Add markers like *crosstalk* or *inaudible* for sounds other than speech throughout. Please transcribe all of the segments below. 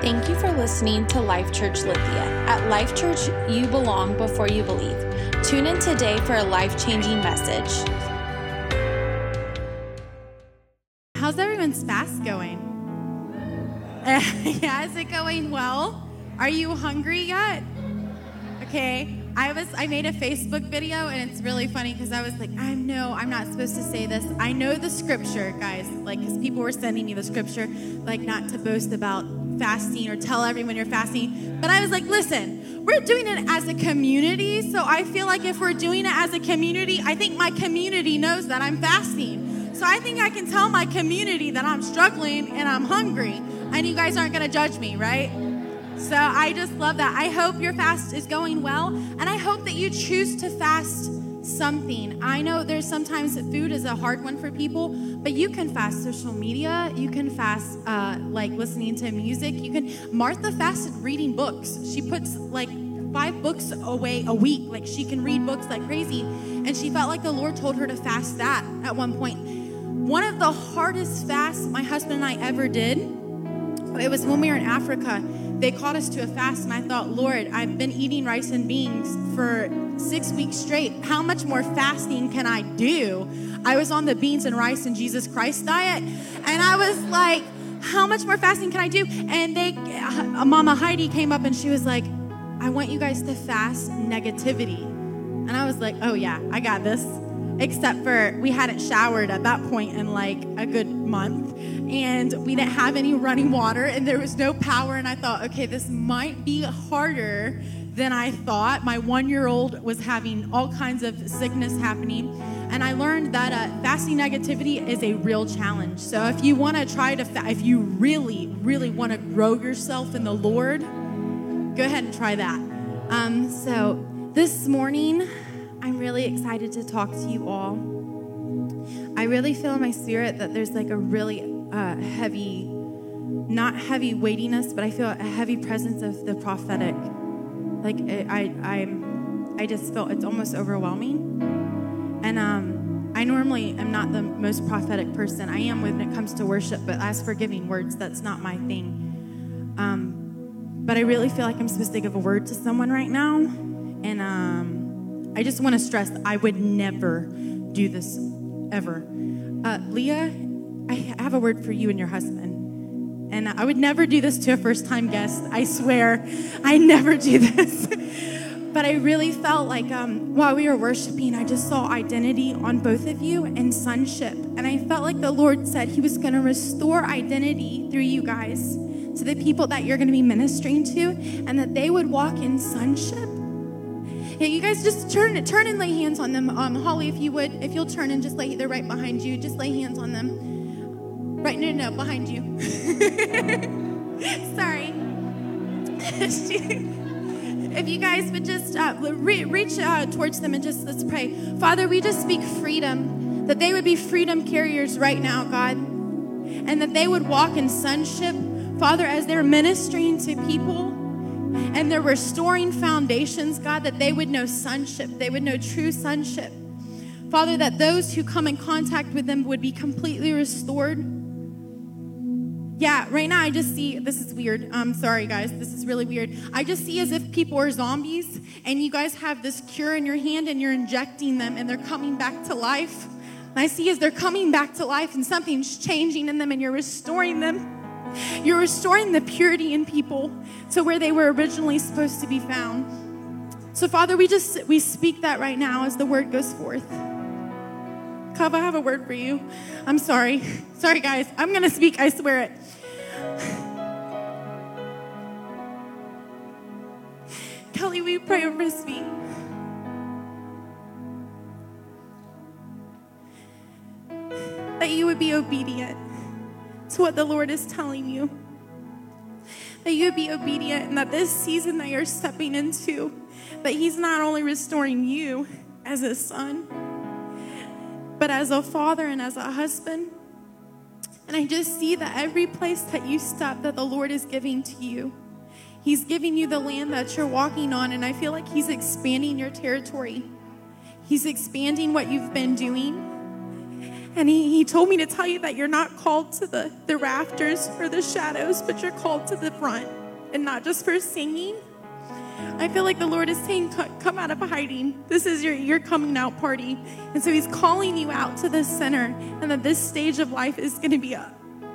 Thank you for listening to Life Church Lithia. At Life Church, you belong before you believe. Tune in today for a life changing message. How's everyone's fast going? *laughs* yeah, is it going well? Are you hungry yet? Okay. I was I made a Facebook video and it's really funny because I was like, I know I'm not supposed to say this. I know the scripture, guys, like because people were sending me the scripture, like not to boast about fasting or tell everyone you're fasting. But I was like, listen, we're doing it as a community. So I feel like if we're doing it as a community, I think my community knows that I'm fasting. So I think I can tell my community that I'm struggling and I'm hungry. And you guys aren't going to judge me, right? So I just love that. I hope your fast is going well. And I hope that you choose to fast something. I know there's sometimes food is a hard one for people, but you can fast social media. You can fast uh, like listening to music. You can. Martha fasted reading books. She puts like five books away a week. Like she can read books like crazy. And she felt like the Lord told her to fast that at one point. One of the hardest fasts my husband and I ever did, it was when we were in Africa they called us to a fast, and I thought, Lord, I've been eating rice and beans for six weeks straight. How much more fasting can I do? I was on the beans and rice and Jesus Christ diet, and I was like, how much more fasting can I do? And they, uh, Mama Heidi came up and she was like, I want you guys to fast negativity. And I was like, oh yeah, I got this except for we hadn't showered at that point in like a good month. And we didn't have any running water and there was no power and i thought okay this might be harder than i thought. My one year old was having all kinds of sickness happening and i learned that uh, fasting negativity is a real challenge. So if you want to try to fa- if you really really want to grow yourself in the lord go ahead and try that. Um, so this morning I'm really excited to talk to you all. I really feel in my spirit that there's like a really uh, heavy, not heavy weightiness, but I feel a heavy presence of the prophetic. Like I, I, I'm, I just feel it's almost overwhelming. And um, I normally am not the most prophetic person. I am when it comes to worship, but as for giving words, that's not my thing. Um, but I really feel like I'm supposed to give a word to someone right now, and um, I just want to stress I would never do this ever. Uh, Leah, I have a word for you and your husband. And I would never do this to a first time guest. I swear, I never do this. *laughs* but I really felt like um, while we were worshiping, I just saw identity on both of you and sonship. And I felt like the Lord said He was going to restore identity through you guys to the people that you're going to be ministering to, and that they would walk in sonship yeah, you guys just turn turn and lay hands on them. Um, Holly, if you would, if you'll turn and just lay, they're right behind you. Just lay hands on them. Right, no, no, behind you. *laughs* Sorry. *laughs* if you guys would just uh, re- reach uh, towards them and just let's pray. Father, we just speak freedom, that they would be freedom carriers right now, God, and that they would walk in sonship, Father, as they're ministering to people and they're restoring foundations, God, that they would know sonship, they would know true sonship. Father, that those who come in contact with them would be completely restored. Yeah, right now I just see this is weird. I'm sorry, guys. This is really weird. I just see as if people are zombies and you guys have this cure in your hand and you're injecting them and they're coming back to life. And I see as they're coming back to life and something's changing in them and you're restoring them. You're restoring the purity in people to where they were originally supposed to be found. So, Father, we just we speak that right now as the word goes forth. Kava, I have a word for you. I'm sorry. *laughs* Sorry, guys. I'm gonna speak, I swear it. *sighs* Kelly, we pray over his feet. That you would be obedient to what the Lord is telling you. That you be obedient and that this season that you're stepping into, that He's not only restoring you as a son, but as a father and as a husband. And I just see that every place that you step, that the Lord is giving to you. He's giving you the land that you're walking on, and I feel like He's expanding your territory. He's expanding what you've been doing. And he, he told me to tell you that you're not called to the, the rafters or the shadows, but you're called to the front and not just for singing. I feel like the Lord is saying, Come out of hiding. This is your, your coming out party. And so He's calling you out to the center, and that this stage of life is going to be a,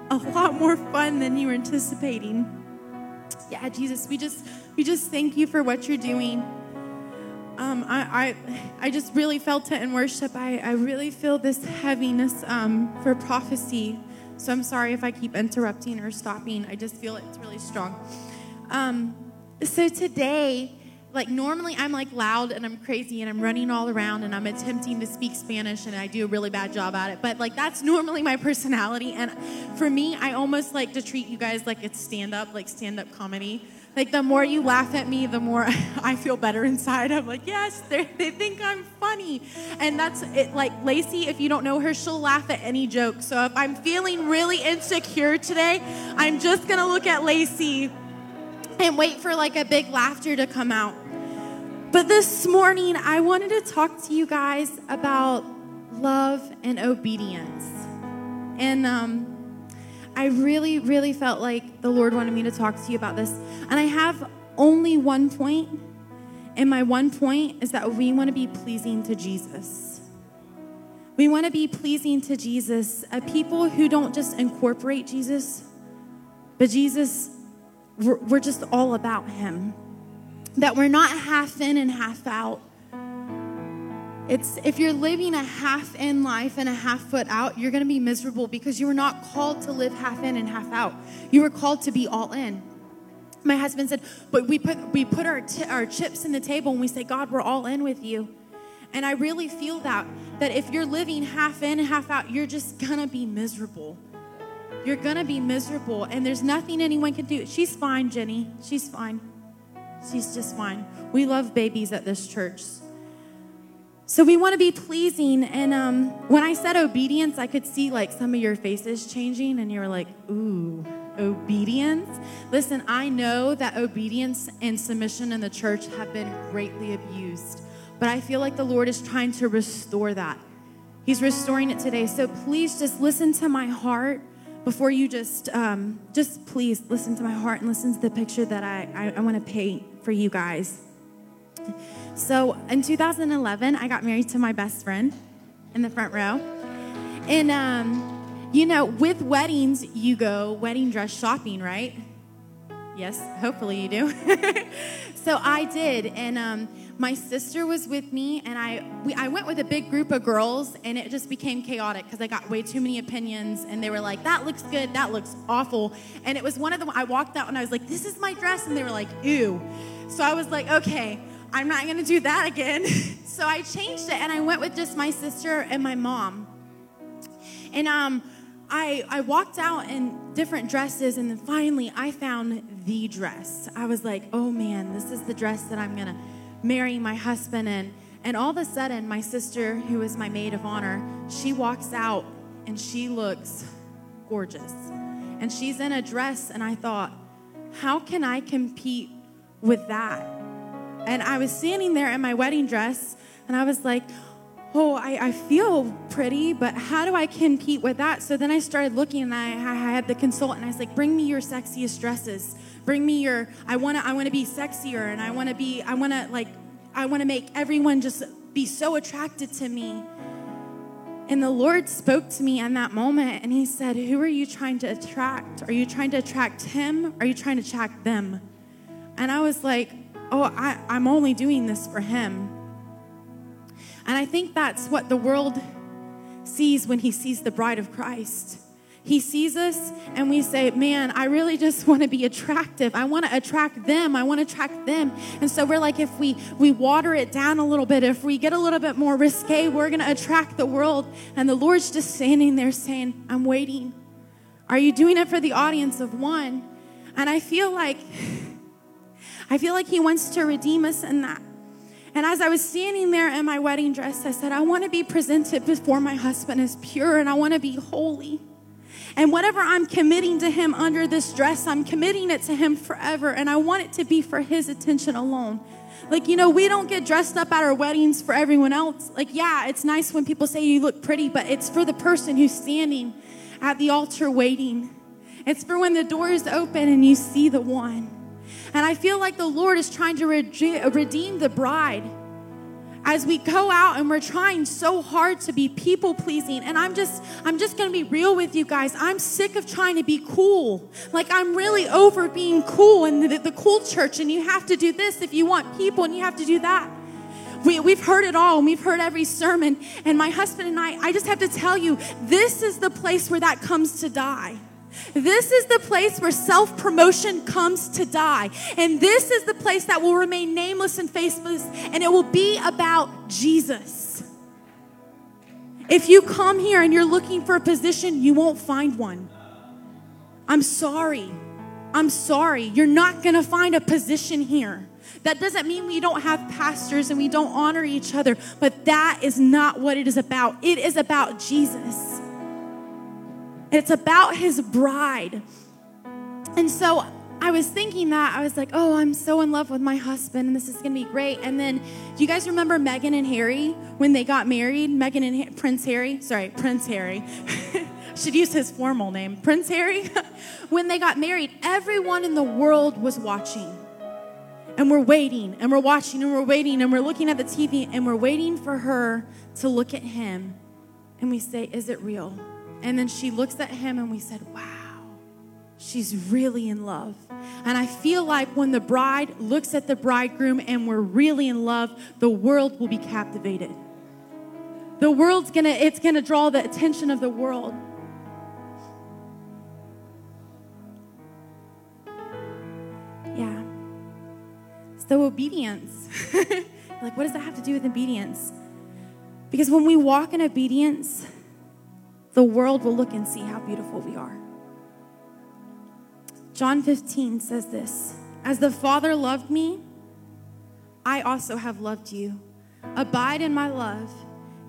a lot more fun than you were anticipating. Yeah, Jesus, we just we just thank you for what you're doing. Um, I, I, I just really felt it in worship. I, I really feel this heaviness um, for prophecy. So I'm sorry if I keep interrupting or stopping. I just feel it's really strong. Um, so today, like normally I'm like loud and I'm crazy and I'm running all around and I'm attempting to speak Spanish and I do a really bad job at it. But like that's normally my personality. And for me, I almost like to treat you guys like it's stand up, like stand up comedy. Like the more you laugh at me, the more *laughs* I feel better inside. I'm like, yes, they think I'm funny. And that's it. Like Lacey, if you don't know her, she'll laugh at any joke. So if I'm feeling really insecure today, I'm just going to look at Lacey and wait for like a big laughter to come out. But this morning, I wanted to talk to you guys about love and obedience. And um, I really, really felt like the Lord wanted me to talk to you about this. And I have only one point, and my one point is that we want to be pleasing to Jesus. We want to be pleasing to Jesus, a people who don't just incorporate Jesus, but Jesus, we're, we're just all about Him that we're not half in and half out. It's if you're living a half in life and a half foot out, you're going to be miserable because you were not called to live half in and half out. You were called to be all in. My husband said, "But we put we put our t- our chips in the table and we say, God, we're all in with you." And I really feel that that if you're living half in half out, you're just going to be miserable. You're going to be miserable and there's nothing anyone can do. She's fine, Jenny. She's fine. She's just fine. We love babies at this church. So we want to be pleasing. And um, when I said obedience, I could see like some of your faces changing, and you were like, ooh, obedience. Listen, I know that obedience and submission in the church have been greatly abused, but I feel like the Lord is trying to restore that. He's restoring it today. So please just listen to my heart before you just um, just please listen to my heart and listen to the picture that I, I, I want to paint for you guys. So in 2011, I got married to my best friend in the front row. And, um, you know, with weddings, you go wedding dress shopping, right? Yes, hopefully you do. *laughs* so I did. And um, my sister was with me, and I, we, I went with a big group of girls, and it just became chaotic because I got way too many opinions. And they were like, that looks good, that looks awful. And it was one of them, I walked out and I was like, this is my dress. And they were like, ew. So I was like, okay, I'm not gonna do that again. *laughs* so I changed it, and I went with just my sister and my mom. And um, I, I walked out in different dresses, and then finally I found the dress. I was like, oh man, this is the dress that I'm gonna marry my husband in. And all of a sudden, my sister, who is my maid of honor, she walks out and she looks gorgeous. And she's in a dress, and I thought, how can I compete with that? And I was standing there in my wedding dress, and I was like, oh, I, I feel pretty, but how do I compete with that? So then I started looking, and I, I had the consultant. And I was like, bring me your sexiest dresses bring me your i want to i want to be sexier and i want to be i want to like i want to make everyone just be so attracted to me and the lord spoke to me in that moment and he said who are you trying to attract are you trying to attract him are you trying to attract them and i was like oh I, i'm only doing this for him and i think that's what the world sees when he sees the bride of christ he sees us and we say, Man, I really just want to be attractive. I want to attract them. I want to attract them. And so we're like, if we, we water it down a little bit, if we get a little bit more risque, we're going to attract the world. And the Lord's just standing there saying, I'm waiting. Are you doing it for the audience of one? And I feel like, I feel like He wants to redeem us in that. And as I was standing there in my wedding dress, I said, I want to be presented before my husband as pure and I want to be holy. And whatever I'm committing to Him under this dress, I'm committing it to Him forever. And I want it to be for His attention alone. Like, you know, we don't get dressed up at our weddings for everyone else. Like, yeah, it's nice when people say you look pretty, but it's for the person who's standing at the altar waiting. It's for when the doors open and you see the one. And I feel like the Lord is trying to redeem the bride. As we go out and we're trying so hard to be people pleasing and i'm just i'm just to be real with you guys i'm sick of trying to be cool. Like i'm really over being cool and the, the cool church and you have to do this if you want people and you have to do that. We, we've heard it all and we've heard every sermon and my husband and i i just have to tell you this is the place where that comes to die this is the place where self promotion comes to die. And this is the place that will remain nameless and faceless, and it will be about Jesus. If you come here and you're looking for a position, you won't find one. I'm sorry. I'm sorry. You're not going to find a position here. That doesn't mean we don't have pastors and we don't honor each other, but that is not what it is about. It is about Jesus. It's about his bride. And so I was thinking that. I was like, oh, I'm so in love with my husband, and this is to be great. And then, do you guys remember Meghan and Harry when they got married? Meghan and ha- Prince Harry? Sorry, Prince Harry. *laughs* Should use his formal name, Prince Harry. *laughs* when they got married, everyone in the world was watching. And we're waiting, and we're watching, and we're waiting, and we're looking at the TV, and we're waiting for her to look at him. And we say, Is it real? And then she looks at him and we said, Wow, she's really in love. And I feel like when the bride looks at the bridegroom and we're really in love, the world will be captivated. The world's gonna, it's gonna draw the attention of the world. Yeah. So, obedience. *laughs* like, what does that have to do with obedience? Because when we walk in obedience, the world will look and see how beautiful we are. John 15 says this As the Father loved me, I also have loved you. Abide in my love.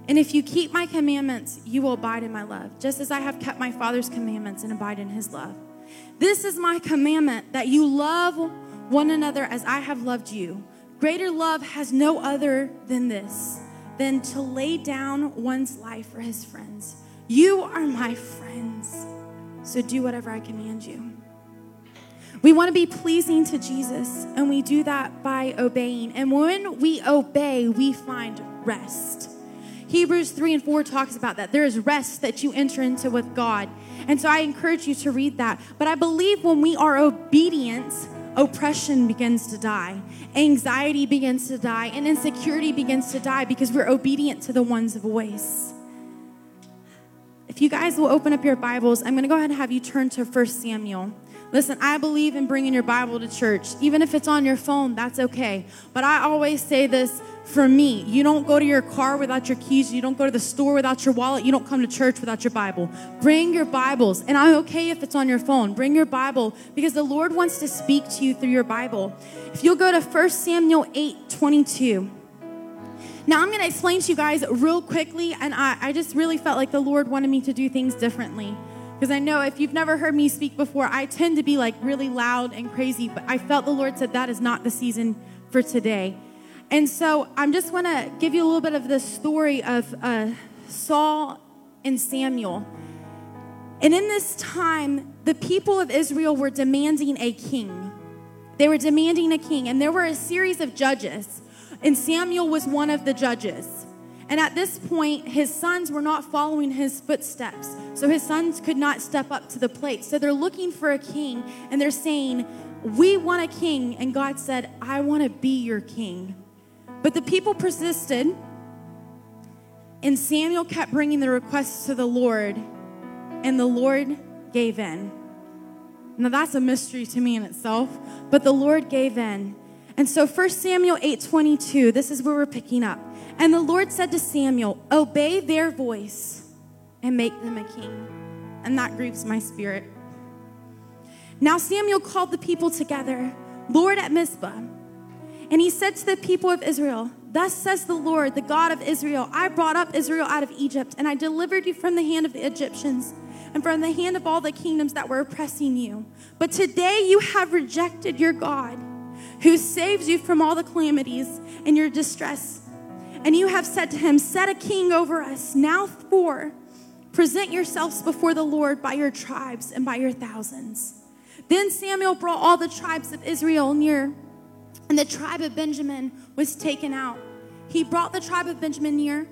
And if you keep my commandments, you will abide in my love, just as I have kept my Father's commandments and abide in his love. This is my commandment that you love one another as I have loved you. Greater love has no other than this, than to lay down one's life for his friends. You are my friends, so do whatever I command you. We want to be pleasing to Jesus, and we do that by obeying. And when we obey, we find rest. Hebrews 3 and 4 talks about that. There is rest that you enter into with God. And so I encourage you to read that. But I believe when we are obedient, oppression begins to die, anxiety begins to die, and insecurity begins to die because we're obedient to the one's voice. If you guys will open up your Bibles, I'm going to go ahead and have you turn to 1 Samuel. Listen, I believe in bringing your Bible to church. Even if it's on your phone, that's okay. But I always say this for me you don't go to your car without your keys, you don't go to the store without your wallet, you don't come to church without your Bible. Bring your Bibles. And I'm okay if it's on your phone. Bring your Bible because the Lord wants to speak to you through your Bible. If you'll go to 1 Samuel 8 22. Now, I'm going to explain to you guys real quickly, and I, I just really felt like the Lord wanted me to do things differently. Because I know if you've never heard me speak before, I tend to be like really loud and crazy, but I felt the Lord said that is not the season for today. And so I'm just going to give you a little bit of the story of uh, Saul and Samuel. And in this time, the people of Israel were demanding a king. They were demanding a king, and there were a series of judges. And Samuel was one of the judges. And at this point, his sons were not following his footsteps. So his sons could not step up to the plate. So they're looking for a king and they're saying, We want a king. And God said, I want to be your king. But the people persisted. And Samuel kept bringing the requests to the Lord. And the Lord gave in. Now that's a mystery to me in itself. But the Lord gave in. And so 1 Samuel 8:22, this is where we're picking up. And the Lord said to Samuel, "Obey their voice and make them a king." And that grieves my spirit. Now Samuel called the people together, Lord at Mizpah. And he said to the people of Israel, Thus says the Lord, the God of Israel I brought up Israel out of Egypt, and I delivered you from the hand of the Egyptians and from the hand of all the kingdoms that were oppressing you. But today you have rejected your God who saves you from all the calamities and your distress. And you have said to him, Set a king over us. Now, for present yourselves before the Lord by your tribes and by your thousands. Then Samuel brought all the tribes of Israel near, and the tribe of Benjamin was taken out. He brought the tribe of Benjamin near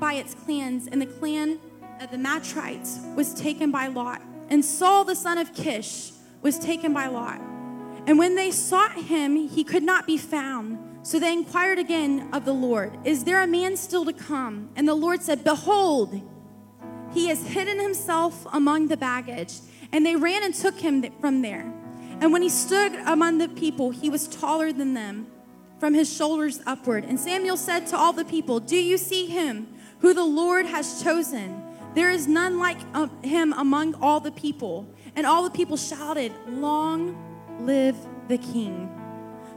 by its clans, and the clan of the Matrites was taken by Lot. And Saul the son of Kish was taken by Lot. And when they sought him, he could not be found. So they inquired again of the Lord, Is there a man still to come? And the Lord said, Behold, he has hidden himself among the baggage. And they ran and took him from there. And when he stood among the people, he was taller than them from his shoulders upward. And Samuel said to all the people, Do you see him who the Lord has chosen? There is none like uh, him among all the people. And all the people shouted, Long live the king.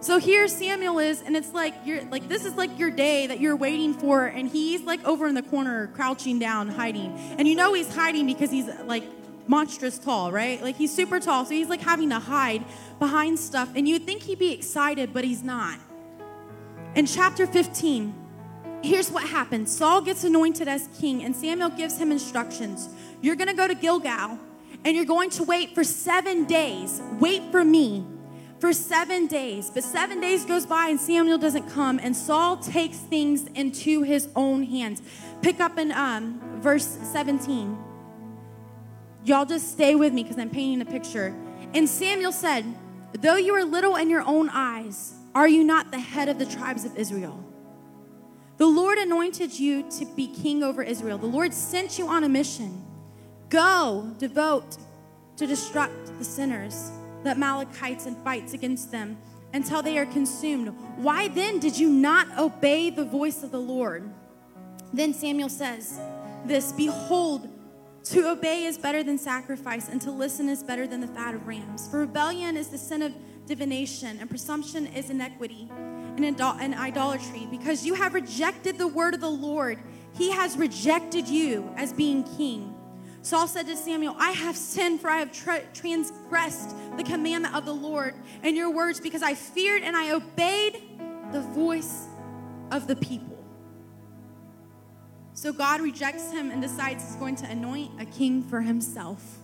So here Samuel is, and it's like you're like this is like your day that you're waiting for, and he's like over in the corner, crouching down, hiding. And you know he's hiding because he's like monstrous tall, right? Like he's super tall, so he's like having to hide behind stuff. And you'd think he'd be excited, but he's not. In chapter 15, here's what happens Saul gets anointed as king, and Samuel gives him instructions. You're gonna go to Gilgal, and you're going to wait for seven days. Wait for me for seven days. But seven days goes by, and Samuel doesn't come, and Saul takes things into his own hands. Pick up in um, verse 17. Y'all just stay with me because I'm painting a picture. And Samuel said, Though you are little in your own eyes, are you not the head of the tribes of Israel? The Lord anointed you to be king over Israel. The Lord sent you on a mission. Go, devote to destruct the sinners, the Amalekites and fights against them until they are consumed. Why then did you not obey the voice of the Lord? Then Samuel says, This, behold, to obey is better than sacrifice, and to listen is better than the fat of rams. For rebellion is the sin of divination, and presumption is iniquity and, and idolatry. Because you have rejected the word of the Lord, he has rejected you as being king. Saul said to Samuel, I have sinned, for I have tra- transgressed the commandment of the Lord and your words, because I feared and I obeyed the voice of the people. So God rejects him and decides he's going to anoint a king for himself.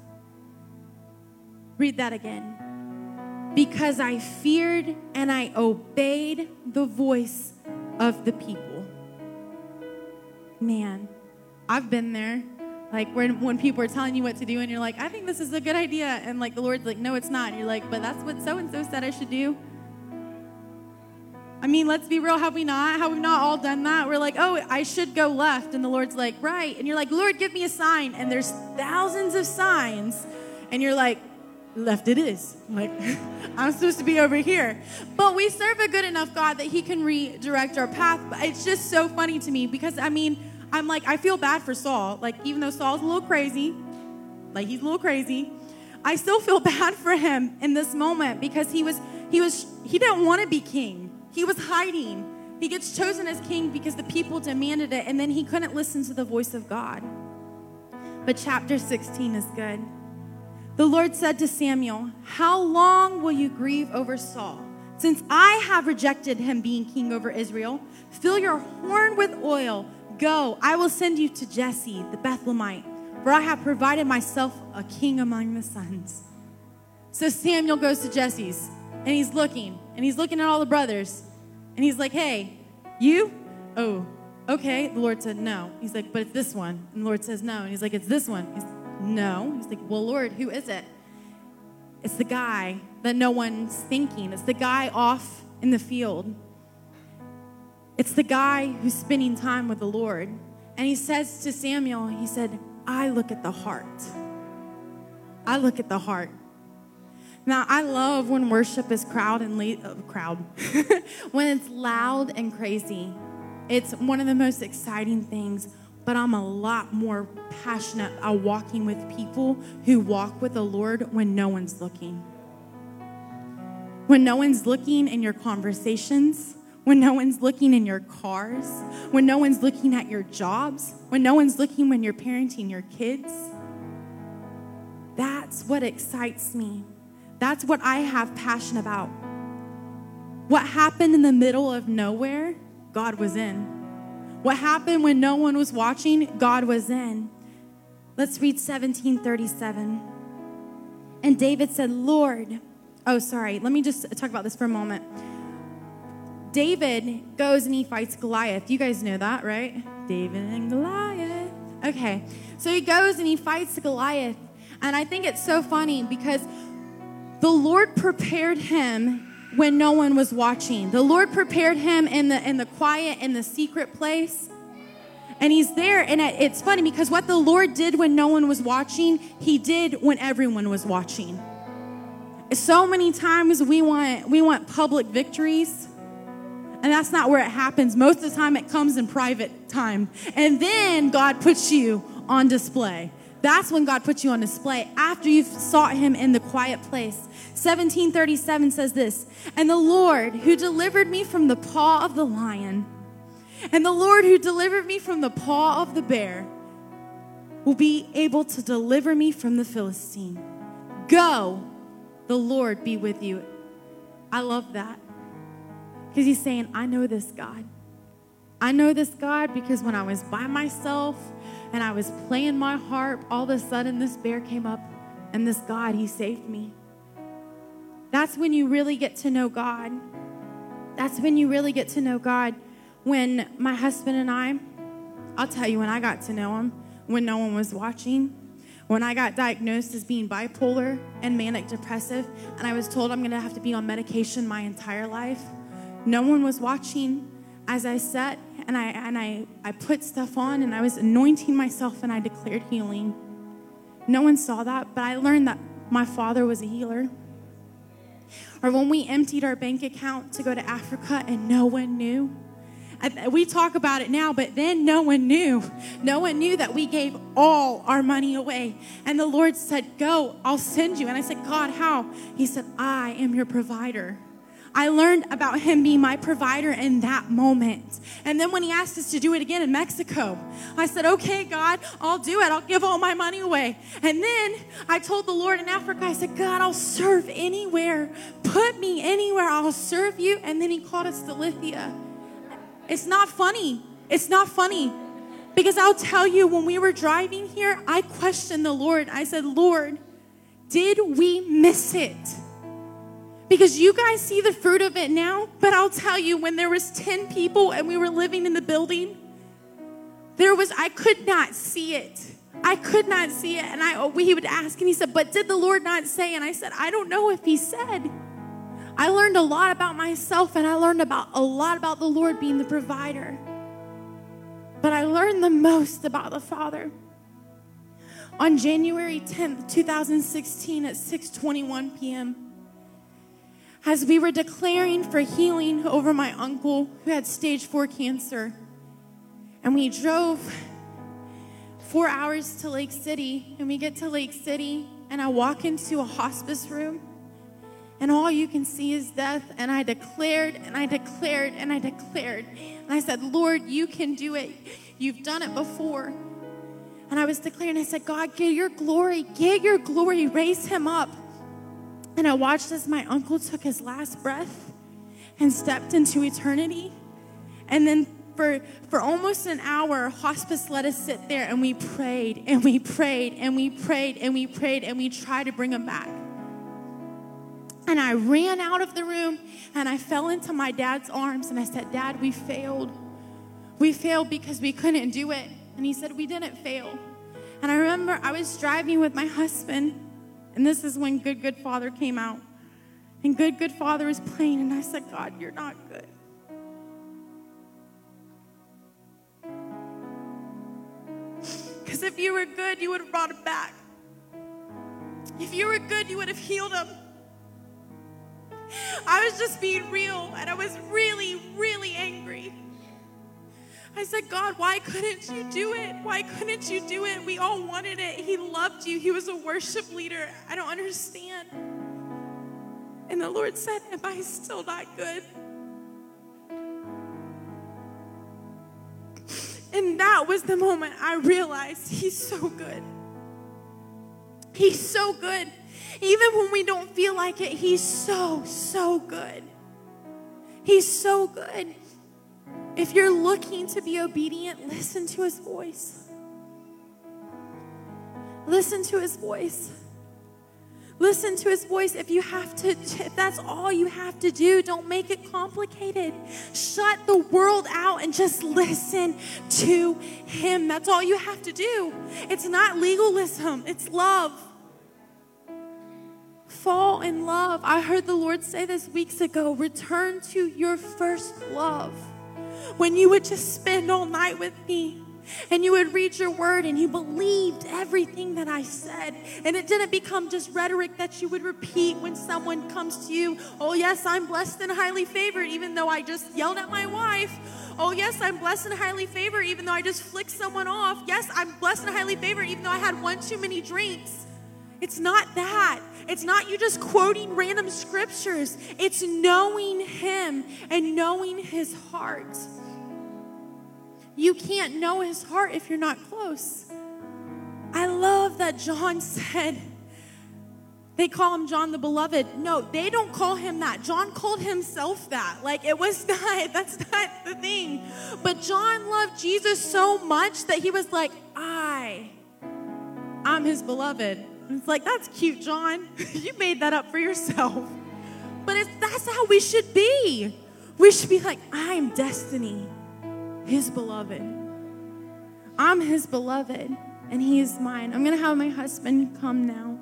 Read that again. Because I feared and I obeyed the voice of the people. Man, I've been there. Like when, when people are telling you what to do and you're like, I think this is a good idea. And like the Lord's like, no, it's not. And you're like, but that's what so and so said I should do. I mean, let's be real. Have we not? Have we not all done that? We're like, oh, I should go left. And the Lord's like, right. And you're like, Lord, give me a sign. And there's thousands of signs. And you're like, left it is. Like, *laughs* I'm supposed to be over here. But we serve a good enough God that He can redirect our path. But it's just so funny to me because, I mean, I'm like, I feel bad for Saul. Like, even though Saul's a little crazy, like, he's a little crazy, I still feel *laughs* bad for him in this moment because he was, he was, he didn't want to be king. He was hiding. He gets chosen as king because the people demanded it, and then he couldn't listen to the voice of God. But chapter 16 is good. The Lord said to Samuel, How long will you grieve over Saul? Since I have rejected him being king over Israel, fill your horn with oil. Go, I will send you to Jesse the Bethlehemite, for I have provided myself a king among the sons. So Samuel goes to Jesse's, and he's looking, and he's looking at all the brothers, and he's like, hey, you? Oh, okay. The Lord said, no. He's like, but it's this one. And the Lord says, no. And he's like, it's this one. He's, no. He's like, well, Lord, who is it? It's the guy that no one's thinking. It's the guy off in the field. It's the guy who's spending time with the Lord. And he says to Samuel, he said, I look at the heart. I look at the heart. Now, I love when worship is crowd and uh, crowd, *laughs* when it's loud and crazy. It's one of the most exciting things, but I'm a lot more passionate about walking with people who walk with the Lord when no one's looking. When no one's looking in your conversations, when no one's looking in your cars, when no one's looking at your jobs, when no one's looking when you're parenting your kids. That's what excites me. That's what I have passion about. What happened in the middle of nowhere, God was in. What happened when no one was watching, God was in. Let's read 1737. And David said, Lord, oh, sorry, let me just talk about this for a moment. David goes and he fights Goliath. You guys know that, right? David and Goliath. Okay, so he goes and he fights Goliath. And I think it's so funny because the Lord prepared him when no one was watching. The Lord prepared him in the in the quiet in the secret place. And he's there and it's funny because what the Lord did when no one was watching, he did when everyone was watching. So many times we want we want public victories. And that's not where it happens. Most of the time it comes in private time. And then God puts you on display. That's when God puts you on display after you've sought him in the quiet place. 1737 says this And the Lord who delivered me from the paw of the lion, and the Lord who delivered me from the paw of the bear, will be able to deliver me from the Philistine. Go, the Lord be with you. I love that. Because he's saying, I know this God. I know this God because when I was by myself, and I was playing my harp, all of a sudden this bear came up and this God, he saved me. That's when you really get to know God. That's when you really get to know God. When my husband and I, I'll tell you when I got to know him, when no one was watching, when I got diagnosed as being bipolar and manic depressive, and I was told I'm gonna have to be on medication my entire life, no one was watching as I sat and I and I, I put stuff on and I was anointing myself and I declared healing. No one saw that, but I learned that my father was a healer. Or when we emptied our bank account to go to Africa and no one knew. We talk about it now, but then no one knew. No one knew that we gave all our money away. And the Lord said, Go, I'll send you. And I said, God, how? He said, I am your provider. I learned about him being my provider in that moment. And then when he asked us to do it again in Mexico, I said, Okay, God, I'll do it. I'll give all my money away. And then I told the Lord in Africa, I said, God, I'll serve anywhere. Put me anywhere. I'll serve you. And then he called us to Lithia. It's not funny. It's not funny. Because I'll tell you, when we were driving here, I questioned the Lord. I said, Lord, did we miss it? Because you guys see the fruit of it now but i'll tell you when there was 10 people and we were living in the building there was i could not see it. I could not see it and i he would ask and he said but did the lord not say? And i said i don't know if he said. I learned a lot about myself and i learned about a lot about the lord being the provider. But i learned the most about the father. On january 10th 2016 at 6:21 p.m as we were declaring for healing over my uncle who had stage four cancer. And we drove four hours to Lake City, and we get to Lake City, and I walk into a hospice room, and all you can see is death. And I declared, and I declared, and I declared. And I said, Lord, you can do it. You've done it before. And I was declaring, I said, God, get your glory, get your glory, raise him up. And I watched as my uncle took his last breath and stepped into eternity. And then for, for almost an hour, hospice let us sit there and we prayed and we prayed and we prayed and we prayed and we tried to bring him back. And I ran out of the room and I fell into my dad's arms and I said, Dad, we failed. We failed because we couldn't do it. And he said, We didn't fail. And I remember I was driving with my husband and this is when Good Good Father came out. And Good Good Father was playing, and I said, God, you're not good. Because if you were good, you would have brought him back. If you were good, you would have healed him. I was just being real, and I was really, really angry. I said, God, why couldn't you do it? Why couldn't you do it? We all wanted it. He loved you. He was a worship leader. I don't understand. And the Lord said, Am I still not good? And that was the moment I realized He's so good. He's so good. Even when we don't feel like it, He's so, so good. He's so good. If you're looking to be obedient, listen to his voice. Listen to his voice. Listen to his voice. If you have to, if that's all you have to do, don't make it complicated. Shut the world out and just listen to him. That's all you have to do. It's not legalism, it's love. Fall in love. I heard the Lord say this weeks ago return to your first love. When you would just spend all night with me and you would read your word and you believed everything that I said. And it didn't become just rhetoric that you would repeat when someone comes to you. Oh, yes, I'm blessed and highly favored, even though I just yelled at my wife. Oh, yes, I'm blessed and highly favored, even though I just flicked someone off. Yes, I'm blessed and highly favored, even though I had one too many drinks. It's not that. It's not you just quoting random scriptures. It's knowing Him and knowing His heart. You can't know his heart if you're not close. I love that John *laughs* said, they call him John the Beloved. No, they don't call him that. John called himself that. Like it was *laughs* not, that's not the thing. But John loved Jesus so much that he was like, I, I'm his beloved. It's like, that's cute, John. *laughs* you made that up for yourself. But it's, that's how we should be. We should be like, I'm destiny his beloved. I'm his beloved, and he is mine. I'm going to have my husband come now.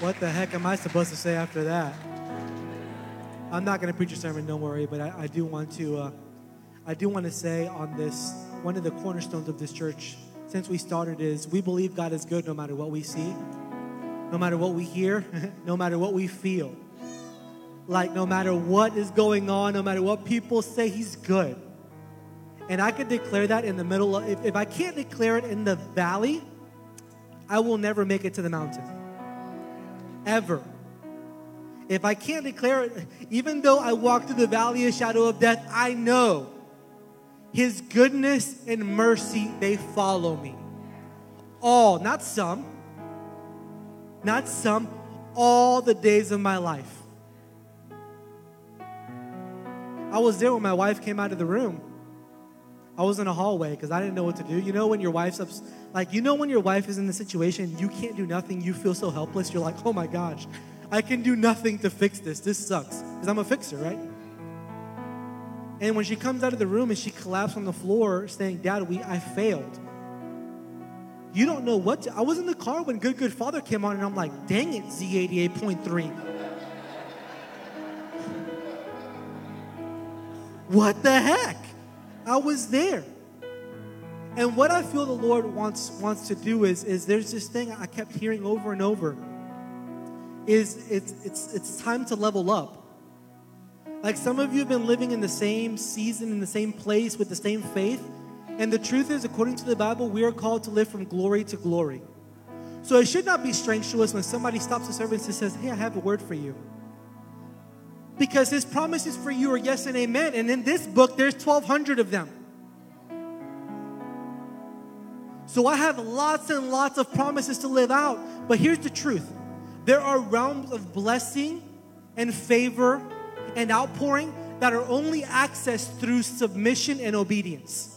What the heck am I supposed to say after that? I'm not going to preach a sermon, don't worry, but I, I do want to. Uh, I do want to say on this one of the cornerstones of this church since we started is we believe God is good no matter what we see, no matter what we hear, *laughs* no matter what we feel. Like, no matter what is going on, no matter what people say, He's good. And I could declare that in the middle of, if, if I can't declare it in the valley, I will never make it to the mountain. Ever. If I can't declare it, even though I walk through the valley of shadow of death, I know his goodness and mercy, they follow me. All, not some, not some, all the days of my life. I was there when my wife came out of the room. I was in a hallway because I didn't know what to do. You know when your wife's up, like you know when your wife is in the situation, you can't do nothing. You feel so helpless. You're like, oh my gosh, I can do nothing to fix this. This sucks because I'm a fixer, right? And when she comes out of the room and she collapsed on the floor saying, Dad, we I failed. You don't know what to, I was in the car when Good Good Father came on and I'm like, dang it, Z88.3. what the heck? I was there. And what I feel the Lord wants wants to do is, is there's this thing I kept hearing over and over. Is it's it's it's time to level up. Like some of you have been living in the same season, in the same place, with the same faith. And the truth is, according to the Bible, we are called to live from glory to glory. So it should not be strange to us when somebody stops the service and says, Hey, I have a word for you. Because his promises for you are yes and amen. And in this book, there's 1,200 of them. So I have lots and lots of promises to live out. But here's the truth there are realms of blessing and favor and outpouring that are only accessed through submission and obedience.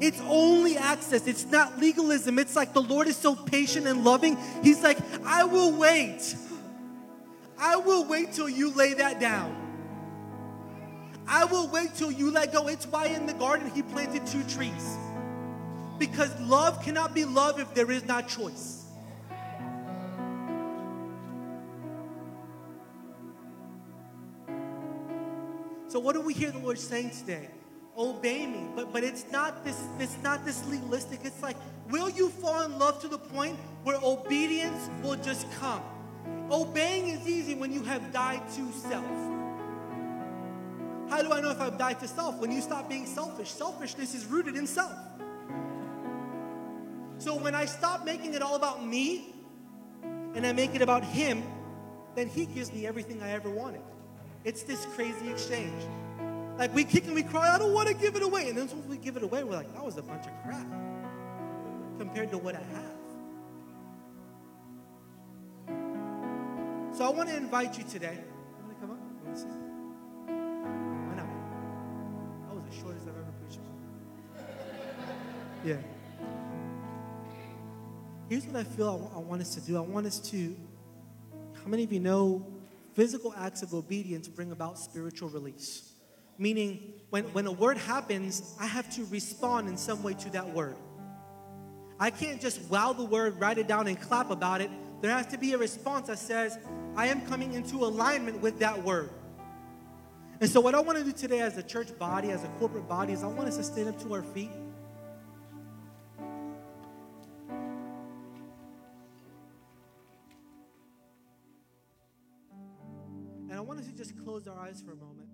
It's only access. It's not legalism. It's like the Lord is so patient and loving. He's like, I will wait. I will wait till you lay that down. I will wait till you let go. It's why in the garden he planted two trees. Because love cannot be love if there is not choice. So what do we hear the Lord saying today? Obey me. But but it's not this it's not this legalistic. It's like, will you fall in love to the point where obedience will just come? Obeying is easy when you have died to self. How do I know if I've died to self? When you stop being selfish. Selfishness is rooted in self. So when I stop making it all about me and I make it about Him, then He gives me everything I ever wanted. It's this crazy exchange. Like we kick and we cry, I don't want to give it away. And then once we give it away, we're like, that was a bunch of crap compared to what I have. So I want to invite you today. You want to come up? You want to? Why not? That was the shortest I've ever preached. Yeah. Here's what I feel I wa- I want us to do. I want us to, how many of you know physical acts of obedience bring about spiritual release? Meaning, when, when a word happens, I have to respond in some way to that word. I can't just wow the word, write it down, and clap about it. There has to be a response that says, I am coming into alignment with that word. And so, what I want to do today as a church body, as a corporate body, is I want us to stand up to our feet. Close our eyes for a moment.